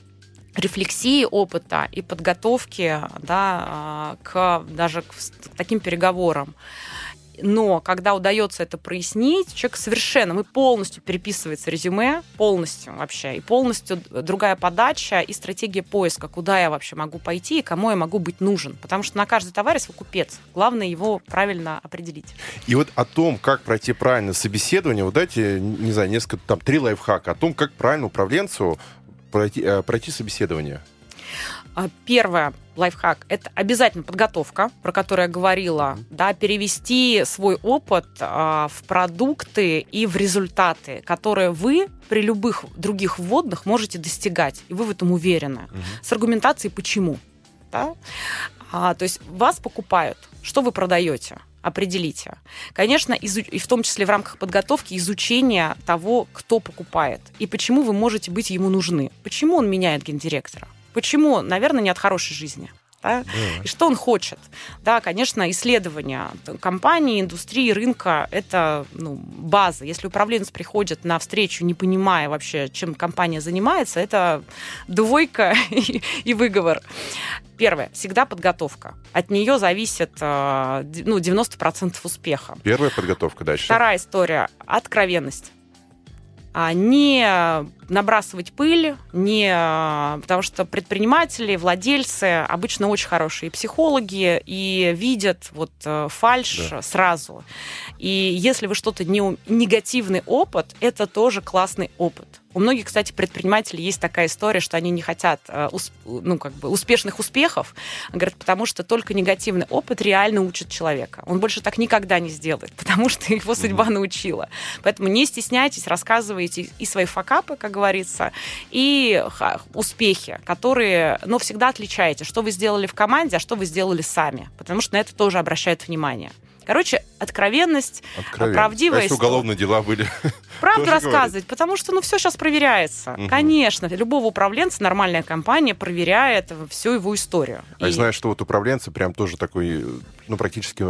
рефлексии опыта и подготовки да, а, к даже к таким переговорам. Но когда удается это прояснить, человек совершенно, мы полностью переписывается резюме, полностью вообще, и полностью другая подача и стратегия поиска, куда я вообще могу пойти и кому я могу быть нужен. Потому что на каждый товар свой купец. Главное его правильно определить. И вот о том, как пройти правильно собеседование, вот дайте, не знаю, несколько, там, три лайфхака о том, как правильно управленцу пройти, э, пройти собеседование. А, первое, лайфхак, это обязательно подготовка, про которую я говорила, да, перевести свой опыт а, в продукты и в результаты, которые вы при любых других вводных можете достигать, и вы в этом уверены. Mm-hmm. С аргументацией почему. Да? А, то есть вас покупают, что вы продаете определите. Конечно, изу... и в том числе в рамках подготовки изучения того, кто покупает и почему вы можете быть ему нужны. Почему он меняет гендиректора? Почему? Наверное, не от хорошей жизни. Да? Да. И что он хочет? Да, конечно, исследования компании, индустрии, рынка – это ну, база. Если управленец приходит на встречу, не понимая вообще, чем компания занимается, это двойка <laughs> и, и выговор. Первое, всегда подготовка. От нее зависит э, ну, 90% успеха. Первая подготовка дальше. Вторая история – откровенность. А, не набрасывать пыль, не, потому что предприниматели, владельцы обычно очень хорошие психологи и видят вот э, фальш да. сразу. И если вы что-то не негативный опыт, это тоже классный опыт. У многих, кстати, предпринимателей есть такая история, что они не хотят э, ну, как бы успешных успехов, говорят, потому что только негативный опыт реально учит человека. Он больше так никогда не сделает, <laughs> потому что его судьба научила. Поэтому не стесняйтесь, рассказывайте и свои факапы, как говорится, и успехи, которые, ну, всегда отличаете, что вы сделали в команде, а что вы сделали сами, потому что на это тоже обращают внимание. Короче, откровенность, откровенность. правдивая Конечно, уголовные дела были. Правду рассказывать, говорит. потому что ну все сейчас проверяется. Угу. Конечно, любого управленца нормальная компания проверяет всю его историю. А и... я знаю, что вот управленцы прям тоже такой, ну практически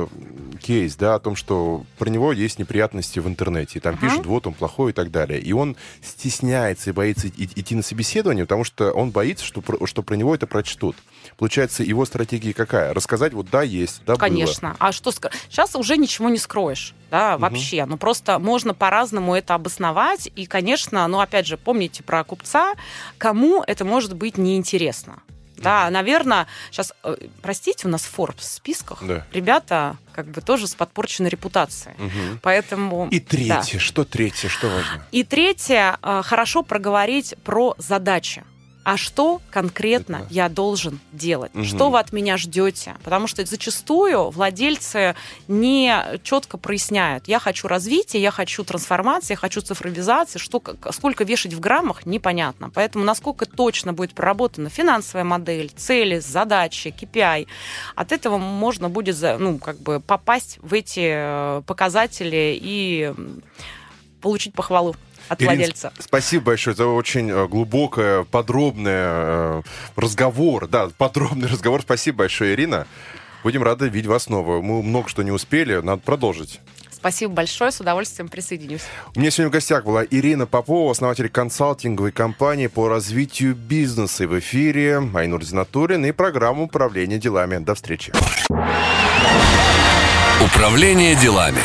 кейс, да, о том, что про него есть неприятности в интернете. И там ага. пишут, вот он плохой и так далее. И он стесняется и боится идти на собеседование, потому что он боится, что, что про него это прочтут. Получается, его стратегия какая? Рассказать, вот да, есть, да, Конечно. Было. А что сейчас уже ничего не скроешь, да, угу. вообще. Ну просто можно по-разному это обосновать. И, конечно, ну опять же, помните про купца, кому это может быть неинтересно. Да, наверное, сейчас, э, простите, у нас Forbes в списках. Да. Ребята как бы тоже с подпорченной репутацией. Угу. Поэтому... И третье, да. что третье, что важно? И третье, э, хорошо проговорить про задачи а что конкретно Это... я должен делать, угу. что вы от меня ждете, потому что зачастую владельцы не четко проясняют, я хочу развития, я хочу трансформации, я хочу цифровизации, что, сколько вешать в граммах, непонятно. Поэтому насколько точно будет проработана финансовая модель, цели, задачи, KPI, от этого можно будет ну, как бы попасть в эти э, показатели и получить похвалу от Ирина, владельца. Спасибо большое за очень э, глубокое, подробное э, разговор. Да, подробный <laughs> разговор. Спасибо большое, Ирина. Будем рады видеть вас снова. Мы много что не успели, надо продолжить. Спасибо большое, с удовольствием присоединюсь. У меня сегодня в гостях была Ирина Попова, основатель консалтинговой компании по развитию бизнеса. И в эфире Айнур Зинатурин и программа управления делами. До встречи. Управление делами.